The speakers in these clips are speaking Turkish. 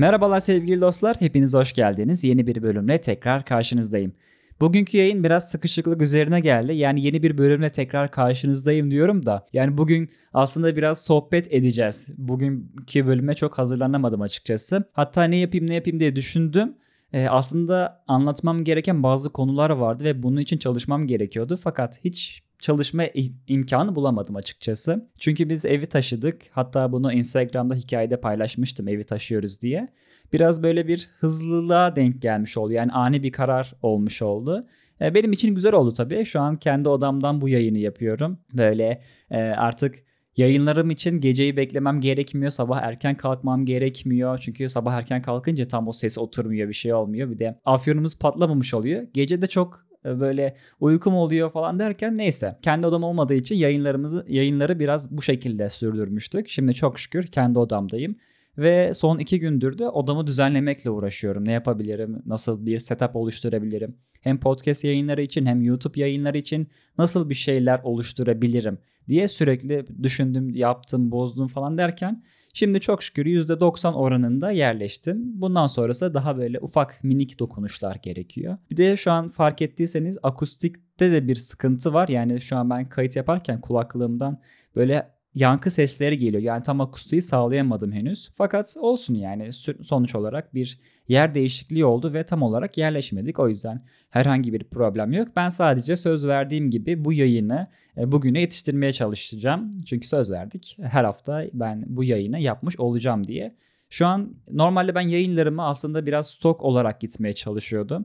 Merhabalar sevgili dostlar, hepiniz hoş geldiniz. Yeni bir bölümle tekrar karşınızdayım. Bugünkü yayın biraz sıkışıklık üzerine geldi. Yani yeni bir bölümle tekrar karşınızdayım diyorum da. Yani bugün aslında biraz sohbet edeceğiz. Bugünkü bölüme çok hazırlanamadım açıkçası. Hatta ne yapayım ne yapayım diye düşündüm. Ee, aslında anlatmam gereken bazı konular vardı ve bunun için çalışmam gerekiyordu. Fakat hiç çalışma imkanı bulamadım açıkçası. Çünkü biz evi taşıdık. Hatta bunu Instagram'da hikayede paylaşmıştım evi taşıyoruz diye. Biraz böyle bir hızlılığa denk gelmiş oldu. Yani ani bir karar olmuş oldu. E, benim için güzel oldu tabii. Şu an kendi odamdan bu yayını yapıyorum. Böyle e, artık Yayınlarım için geceyi beklemem gerekmiyor. Sabah erken kalkmam gerekmiyor. Çünkü sabah erken kalkınca tam o ses oturmuyor bir şey olmuyor. Bir de afyonumuz patlamamış oluyor. Gece de çok böyle uykum oluyor falan derken neyse. Kendi odam olmadığı için yayınlarımızı yayınları biraz bu şekilde sürdürmüştük. Şimdi çok şükür kendi odamdayım. Ve son iki gündür de odamı düzenlemekle uğraşıyorum. Ne yapabilirim? Nasıl bir setup oluşturabilirim? Hem podcast yayınları için hem YouTube yayınları için nasıl bir şeyler oluşturabilirim diye sürekli düşündüm, yaptım, bozdum falan derken şimdi çok şükür %90 oranında yerleştim. Bundan sonrası daha böyle ufak minik dokunuşlar gerekiyor. Bir de şu an fark ettiyseniz akustikte de bir sıkıntı var. Yani şu an ben kayıt yaparken kulaklığımdan böyle yankı sesleri geliyor. Yani tam akustiği sağlayamadım henüz. Fakat olsun yani sonuç olarak bir yer değişikliği oldu ve tam olarak yerleşmedik. O yüzden herhangi bir problem yok. Ben sadece söz verdiğim gibi bu yayını e, bugüne yetiştirmeye çalışacağım. Çünkü söz verdik. Her hafta ben bu yayını yapmış olacağım diye. Şu an normalde ben yayınlarımı aslında biraz stok olarak gitmeye çalışıyordum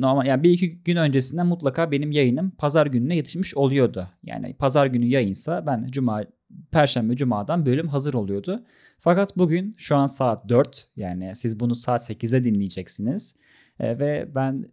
normal yani bir iki gün öncesinden mutlaka benim yayınım pazar gününe yetişmiş oluyordu. Yani pazar günü yayınsa ben cuma perşembe cumadan bölüm hazır oluyordu. Fakat bugün şu an saat 4 yani siz bunu saat 8'e dinleyeceksiniz. E, ve ben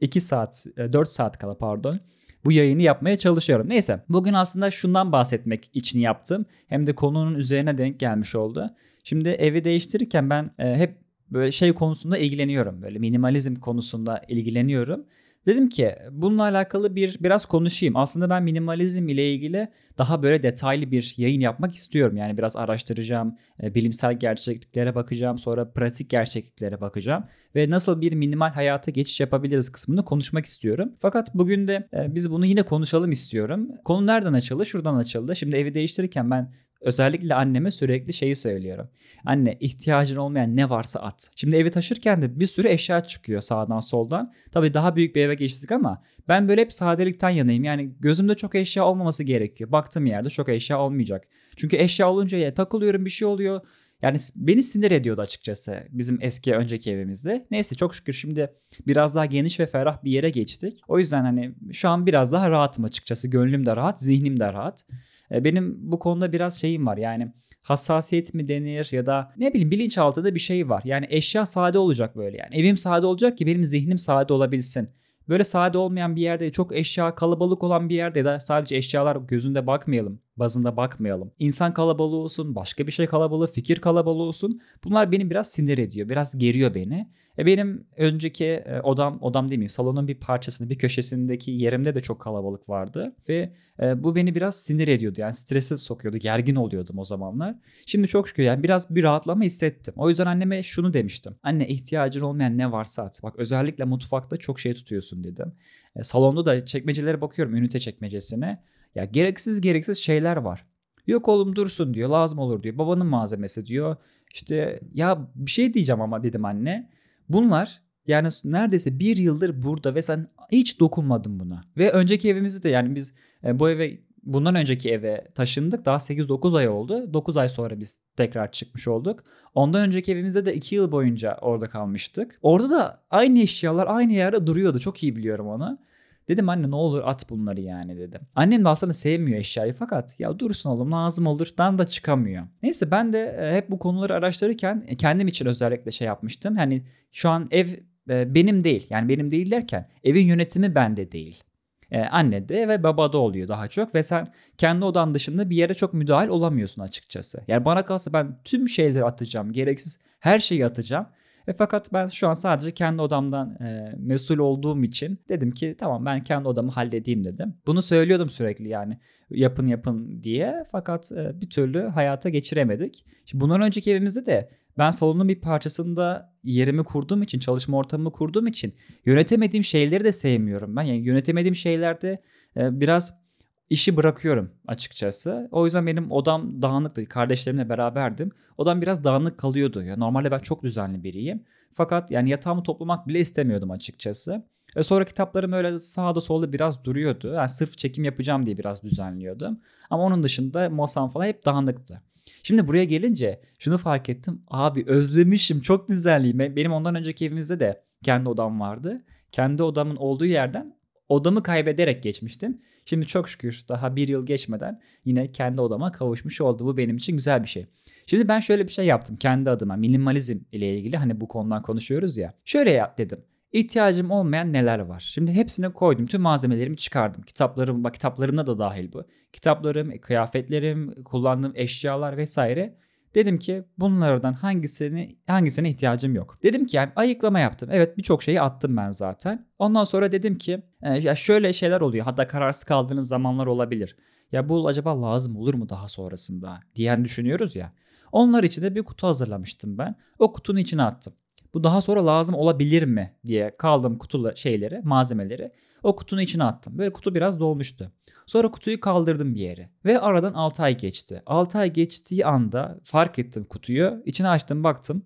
2 saat 4 e, saat kala pardon bu yayını yapmaya çalışıyorum. Neyse bugün aslında şundan bahsetmek için yaptım. Hem de konunun üzerine denk gelmiş oldu. Şimdi evi değiştirirken ben e, hep böyle şey konusunda ilgileniyorum. Böyle minimalizm konusunda ilgileniyorum. Dedim ki bununla alakalı bir biraz konuşayım. Aslında ben minimalizm ile ilgili daha böyle detaylı bir yayın yapmak istiyorum. Yani biraz araştıracağım, e, bilimsel gerçekliklere bakacağım, sonra pratik gerçekliklere bakacağım ve nasıl bir minimal hayata geçiş yapabiliriz kısmını konuşmak istiyorum. Fakat bugün de e, biz bunu yine konuşalım istiyorum. Konu nereden açıldı? Şuradan açıldı. Şimdi evi değiştirirken ben Özellikle anneme sürekli şeyi söylüyorum. Anne ihtiyacın olmayan ne varsa at. Şimdi evi taşırken de bir sürü eşya çıkıyor sağdan soldan. Tabii daha büyük bir eve geçtik ama ben böyle hep sadelikten yanayım. Yani gözümde çok eşya olmaması gerekiyor. Baktığım yerde çok eşya olmayacak. Çünkü eşya olunca ya takılıyorum bir şey oluyor. Yani beni sinir ediyordu açıkçası bizim eski önceki evimizde. Neyse çok şükür şimdi biraz daha geniş ve ferah bir yere geçtik. O yüzden hani şu an biraz daha rahatım açıkçası. Gönlüm de rahat, zihnim de rahat. E, benim bu konuda biraz şeyim var yani hassasiyet mi denir ya da ne bileyim bilinçaltında bir şey var. Yani eşya sade olacak böyle yani. Evim sade olacak ki benim zihnim sade olabilsin. Böyle sade olmayan bir yerde çok eşya kalabalık olan bir yerde da sadece eşyalar gözünde bakmayalım bazında bakmayalım. İnsan kalabalığı olsun, başka bir şey kalabalığı, fikir kalabalığı olsun. Bunlar beni biraz sinir ediyor, biraz geriyor beni. E benim önceki e, odam, odam mi? Salonun bir parçasında, bir köşesindeki yerimde de çok kalabalık vardı. Ve e, bu beni biraz sinir ediyordu. Yani strese sokuyordu, gergin oluyordum o zamanlar. Şimdi çok şükür yani biraz bir rahatlama hissettim. O yüzden anneme şunu demiştim. Anne ihtiyacın olmayan ne varsa at. Bak özellikle mutfakta çok şey tutuyorsun dedim. E, salonda da çekmecelere bakıyorum, ünite çekmecesine. Ya gereksiz gereksiz şeyler var. Yok oğlum dursun diyor lazım olur diyor. Babanın malzemesi diyor. İşte ya bir şey diyeceğim ama dedim anne. Bunlar yani neredeyse bir yıldır burada ve sen hiç dokunmadın buna. Ve önceki evimizi de yani biz e, bu eve bundan önceki eve taşındık. Daha 8-9 ay oldu. 9 ay sonra biz tekrar çıkmış olduk. Ondan önceki evimizde de 2 yıl boyunca orada kalmıştık. Orada da aynı eşyalar aynı yerde duruyordu. Çok iyi biliyorum onu. Dedim anne ne olur at bunları yani dedim. Annem de aslında sevmiyor eşyayı fakat ya dursun oğlum lazım olur dan da çıkamıyor. Neyse ben de e, hep bu konuları araştırırken e, kendim için özellikle şey yapmıştım. Hani şu an ev e, benim değil yani benim değil derken evin yönetimi bende değil. Ee, anne de ve baba da oluyor daha çok ve sen kendi odan dışında bir yere çok müdahil olamıyorsun açıkçası. Yani bana kalsa ben tüm şeyleri atacağım, gereksiz her şeyi atacağım e, fakat ben şu an sadece kendi odamdan e, mesul olduğum için dedim ki tamam ben kendi odamı halledeyim dedim. Bunu söylüyordum sürekli yani yapın yapın diye fakat e, bir türlü hayata geçiremedik. Şimdi bundan önceki evimizde de ben salonun bir parçasında yerimi kurduğum için, çalışma ortamımı kurduğum için yönetemediğim şeyleri de sevmiyorum ben. Yani yönetemediğim şeylerde e, biraz işi bırakıyorum açıkçası. O yüzden benim odam dağınıktı. Kardeşlerimle beraberdim. Odam biraz dağınık kalıyordu. Ya normalde ben çok düzenli biriyim. Fakat yani yatağımı toplamak bile istemiyordum açıkçası. E sonra kitaplarım öyle sağda solda biraz duruyordu. Yani sırf çekim yapacağım diye biraz düzenliyordum. Ama onun dışında masam falan hep dağınıktı. Şimdi buraya gelince şunu fark ettim. Abi özlemişim çok düzenliyim. Benim ondan önceki evimizde de kendi odam vardı. Kendi odamın olduğu yerden odamı kaybederek geçmiştim. Şimdi çok şükür daha bir yıl geçmeden yine kendi odama kavuşmuş oldu. Bu benim için güzel bir şey. Şimdi ben şöyle bir şey yaptım kendi adıma minimalizm ile ilgili hani bu konudan konuşuyoruz ya. Şöyle yap dedim. İhtiyacım olmayan neler var? Şimdi hepsini koydum. Tüm malzemelerimi çıkardım. Kitaplarım, bak kitaplarımda da dahil bu. Kitaplarım, kıyafetlerim, kullandığım eşyalar vesaire. Dedim ki bunlardan hangisini hangisine ihtiyacım yok. Dedim ki yani ayıklama yaptım. Evet birçok şeyi attım ben zaten. Ondan sonra dedim ki e, ya şöyle şeyler oluyor. Hatta kararsız kaldığınız zamanlar olabilir. Ya bu acaba lazım olur mu daha sonrasında diyen düşünüyoruz ya. Onlar için de bir kutu hazırlamıştım ben. O kutunun içine attım. Bu daha sonra lazım olabilir mi diye kaldım kutulu şeyleri, malzemeleri. O kutunun içine attım. Böyle kutu biraz dolmuştu. Sonra kutuyu kaldırdım bir yere. Ve aradan 6 ay geçti. 6 ay geçtiği anda fark ettim kutuyu. İçine açtım baktım.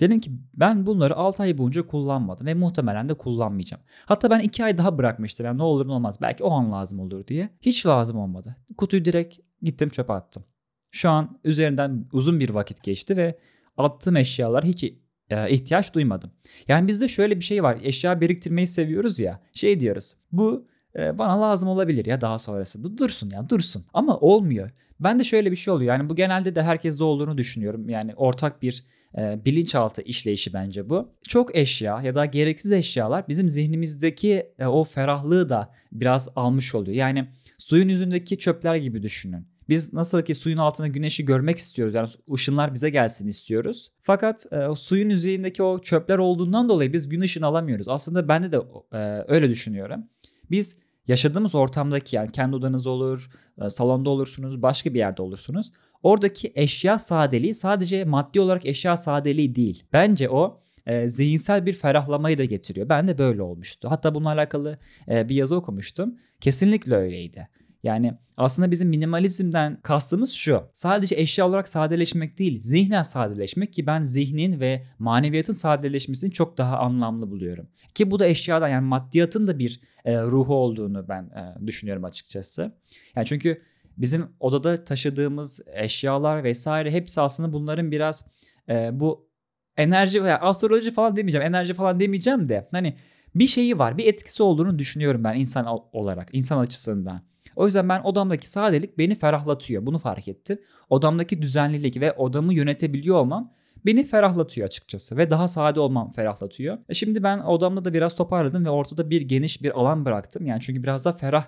Dedim ki ben bunları 6 ay boyunca kullanmadım ve muhtemelen de kullanmayacağım. Hatta ben 2 ay daha bırakmıştım. Yani ne olur ne olmaz belki o an lazım olur diye. Hiç lazım olmadı. Kutuyu direkt gittim çöpe attım. Şu an üzerinden uzun bir vakit geçti ve attığım eşyalar hiç e, ihtiyaç duymadım. Yani bizde şöyle bir şey var. Eşya biriktirmeyi seviyoruz ya. Şey diyoruz. Bu e, bana lazım olabilir ya daha sonrasında. Dursun ya dursun. Ama olmuyor. Ben de şöyle bir şey oluyor. Yani bu genelde de herkeste olduğunu düşünüyorum. Yani ortak bir e, bilinçaltı işleyişi bence bu. Çok eşya ya da gereksiz eşyalar bizim zihnimizdeki e, o ferahlığı da biraz almış oluyor. Yani suyun yüzündeki çöpler gibi düşünün. Biz nasıl ki suyun altında güneşi görmek istiyoruz. Yani ışınlar bize gelsin istiyoruz. Fakat e, suyun yüzeyindeki o çöpler olduğundan dolayı biz gün ışını alamıyoruz. Aslında ben de e, öyle düşünüyorum. Biz yaşadığımız ortamdaki yani kendi odanız olur, e, salonda olursunuz, başka bir yerde olursunuz. Oradaki eşya sadeliği sadece maddi olarak eşya sadeliği değil. Bence o e, zihinsel bir ferahlamayı da getiriyor. Ben de böyle olmuştu. Hatta bununla alakalı e, bir yazı okumuştum. Kesinlikle öyleydi. Yani aslında bizim minimalizmden kastımız şu. Sadece eşya olarak sadeleşmek değil, zihnen sadeleşmek ki ben zihnin ve maneviyatın sadeleşmesini çok daha anlamlı buluyorum. Ki bu da eşyadan yani maddiyatın da bir e, ruhu olduğunu ben e, düşünüyorum açıkçası. Yani çünkü bizim odada taşıdığımız eşyalar vesaire hepsi aslında bunların biraz e, bu enerji veya astroloji falan demeyeceğim, enerji falan demeyeceğim de hani bir şeyi var, bir etkisi olduğunu düşünüyorum ben insan olarak, insan açısından. O yüzden ben odamdaki sadelik beni ferahlatıyor. Bunu fark ettim. Odamdaki düzenlilik ve odamı yönetebiliyor olmam beni ferahlatıyor açıkçası ve daha sade olmam ferahlatıyor. E şimdi ben odamda da biraz toparladım ve ortada bir geniş bir alan bıraktım. Yani çünkü biraz da ferah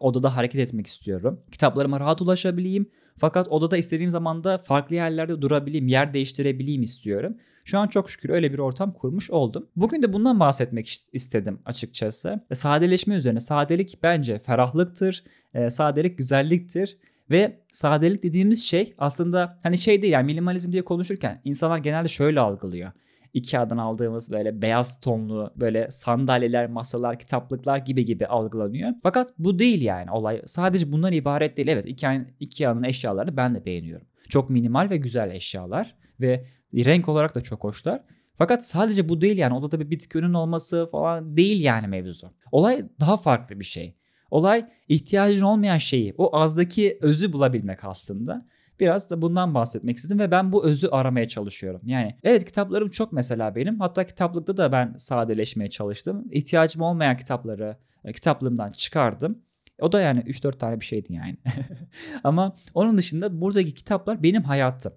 odada hareket etmek istiyorum. Kitaplarıma rahat ulaşabileyim. Fakat odada istediğim zaman da farklı yerlerde durabileyim, yer değiştirebileyim istiyorum. Şu an çok şükür öyle bir ortam kurmuş oldum. Bugün de bundan bahsetmek istedim açıkçası. E, sadeleşme üzerine. Sadelik bence ferahlıktır. E, sadelik güzelliktir. Ve sadelik dediğimiz şey aslında hani şey değil yani minimalizm diye konuşurken insanlar genelde şöyle algılıyor. Ikea'dan aldığımız böyle beyaz tonlu böyle sandalyeler, masalar, kitaplıklar gibi gibi algılanıyor. Fakat bu değil yani olay. Sadece bundan ibaret değil. Evet Ikea'nın Ikea'nın eşyalarını ben de beğeniyorum. Çok minimal ve güzel eşyalar ve renk olarak da çok hoşlar. Fakat sadece bu değil yani odada bir bitki ürün olması falan değil yani mevzu. Olay daha farklı bir şey. Olay ihtiyacın olmayan şeyi, o azdaki özü bulabilmek aslında. Biraz da bundan bahsetmek istedim ve ben bu özü aramaya çalışıyorum. Yani evet kitaplarım çok mesela benim. Hatta kitaplıkta da ben sadeleşmeye çalıştım. İhtiyacım olmayan kitapları e, kitaplığımdan çıkardım. O da yani 3-4 tane bir şeydi yani. Ama onun dışında buradaki kitaplar benim hayatım.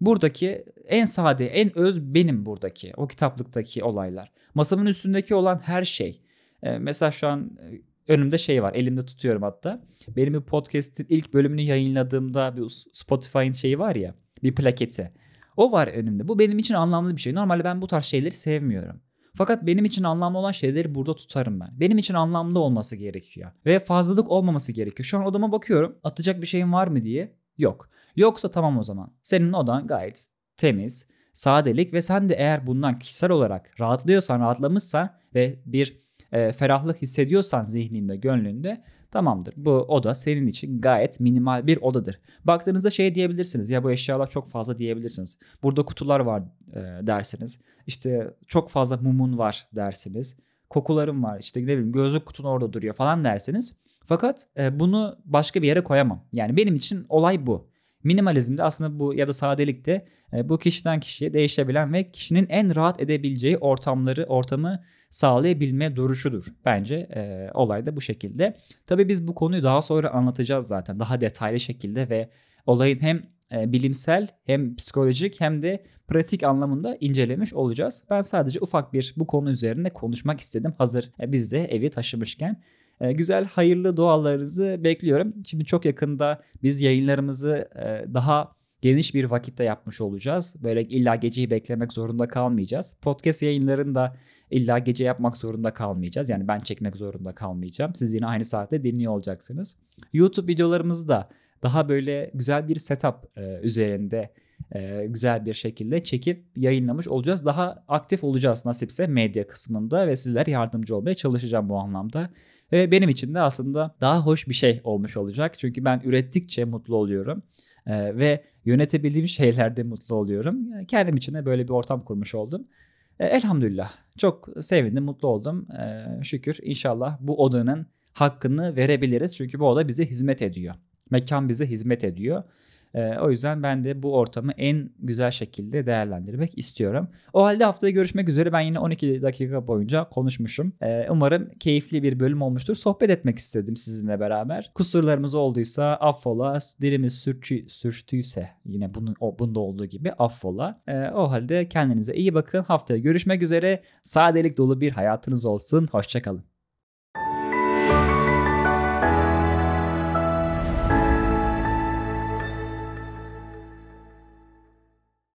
Buradaki en sade, en öz benim buradaki. O kitaplıktaki olaylar. Masamın üstündeki olan her şey. Ee, mesela şu an e, önümde şey var. Elimde tutuyorum hatta. Benim bir podcast'in ilk bölümünü yayınladığımda bir Spotify'ın şeyi var ya. Bir plaketi. O var önümde. Bu benim için anlamlı bir şey. Normalde ben bu tarz şeyleri sevmiyorum. Fakat benim için anlamlı olan şeyleri burada tutarım ben. Benim için anlamlı olması gerekiyor. Ve fazlalık olmaması gerekiyor. Şu an odama bakıyorum. Atacak bir şeyim var mı diye. Yok. Yoksa tamam o zaman. Senin odan gayet temiz. sadelik ve sen de eğer bundan kişisel olarak rahatlıyorsan, rahatlamışsan ve bir e, ferahlık hissediyorsan zihninde, gönlünde tamamdır. Bu oda senin için gayet minimal bir odadır. Baktığınızda şey diyebilirsiniz ya bu eşyalar çok fazla diyebilirsiniz. Burada kutular var e, dersiniz. İşte çok fazla mumun var dersiniz. Kokularım var işte ne bileyim gözlük kutun orada duruyor falan dersiniz. Fakat e, bunu başka bir yere koyamam. Yani benim için olay bu. Minimalizmde aslında bu ya da sadelikte e, bu kişiden kişiye değişebilen ve kişinin en rahat edebileceği ortamları, ortamı sağlayabilme duruşudur. Bence e, olay da bu şekilde. Tabii biz bu konuyu daha sonra anlatacağız zaten daha detaylı şekilde ve olayın hem e, bilimsel hem psikolojik hem de pratik anlamında incelemiş olacağız. Ben sadece ufak bir bu konu üzerinde konuşmak istedim. Hazır e, biz de evi taşımışken. E, güzel hayırlı dualarınızı bekliyorum. Şimdi çok yakında biz yayınlarımızı e, daha geniş bir vakitte yapmış olacağız. Böyle illa geceyi beklemek zorunda kalmayacağız. Podcast yayınlarını da illa gece yapmak zorunda kalmayacağız. Yani ben çekmek zorunda kalmayacağım. Siz yine aynı saatte dinliyor olacaksınız. YouTube videolarımızı da daha böyle güzel bir setup e, üzerinde e, güzel bir şekilde çekip yayınlamış olacağız. Daha aktif olacağız nasipse medya kısmında ve sizler yardımcı olmaya çalışacağım bu anlamda. Ve benim için de aslında daha hoş bir şey olmuş olacak. Çünkü ben ürettikçe mutlu oluyorum. Ee, ve yönetebildiğim şeylerde mutlu oluyorum. Yani kendim için de böyle bir ortam kurmuş oldum. Ee, elhamdülillah. Çok sevindim, mutlu oldum. Ee, şükür inşallah bu odanın hakkını verebiliriz. Çünkü bu oda bize hizmet ediyor. Mekan bize hizmet ediyor. E, o yüzden ben de bu ortamı en güzel şekilde değerlendirmek istiyorum. O halde haftaya görüşmek üzere. Ben yine 12 dakika boyunca konuşmuşum. E, umarım keyifli bir bölüm olmuştur. Sohbet etmek istedim sizinle beraber. Kusurlarımız olduysa affola. Dilimiz sürçü, sürçtüyse yine bunun, o, bunda olduğu gibi affola. E, o halde kendinize iyi bakın. Haftaya görüşmek üzere. Sadelik dolu bir hayatınız olsun. Hoşçakalın.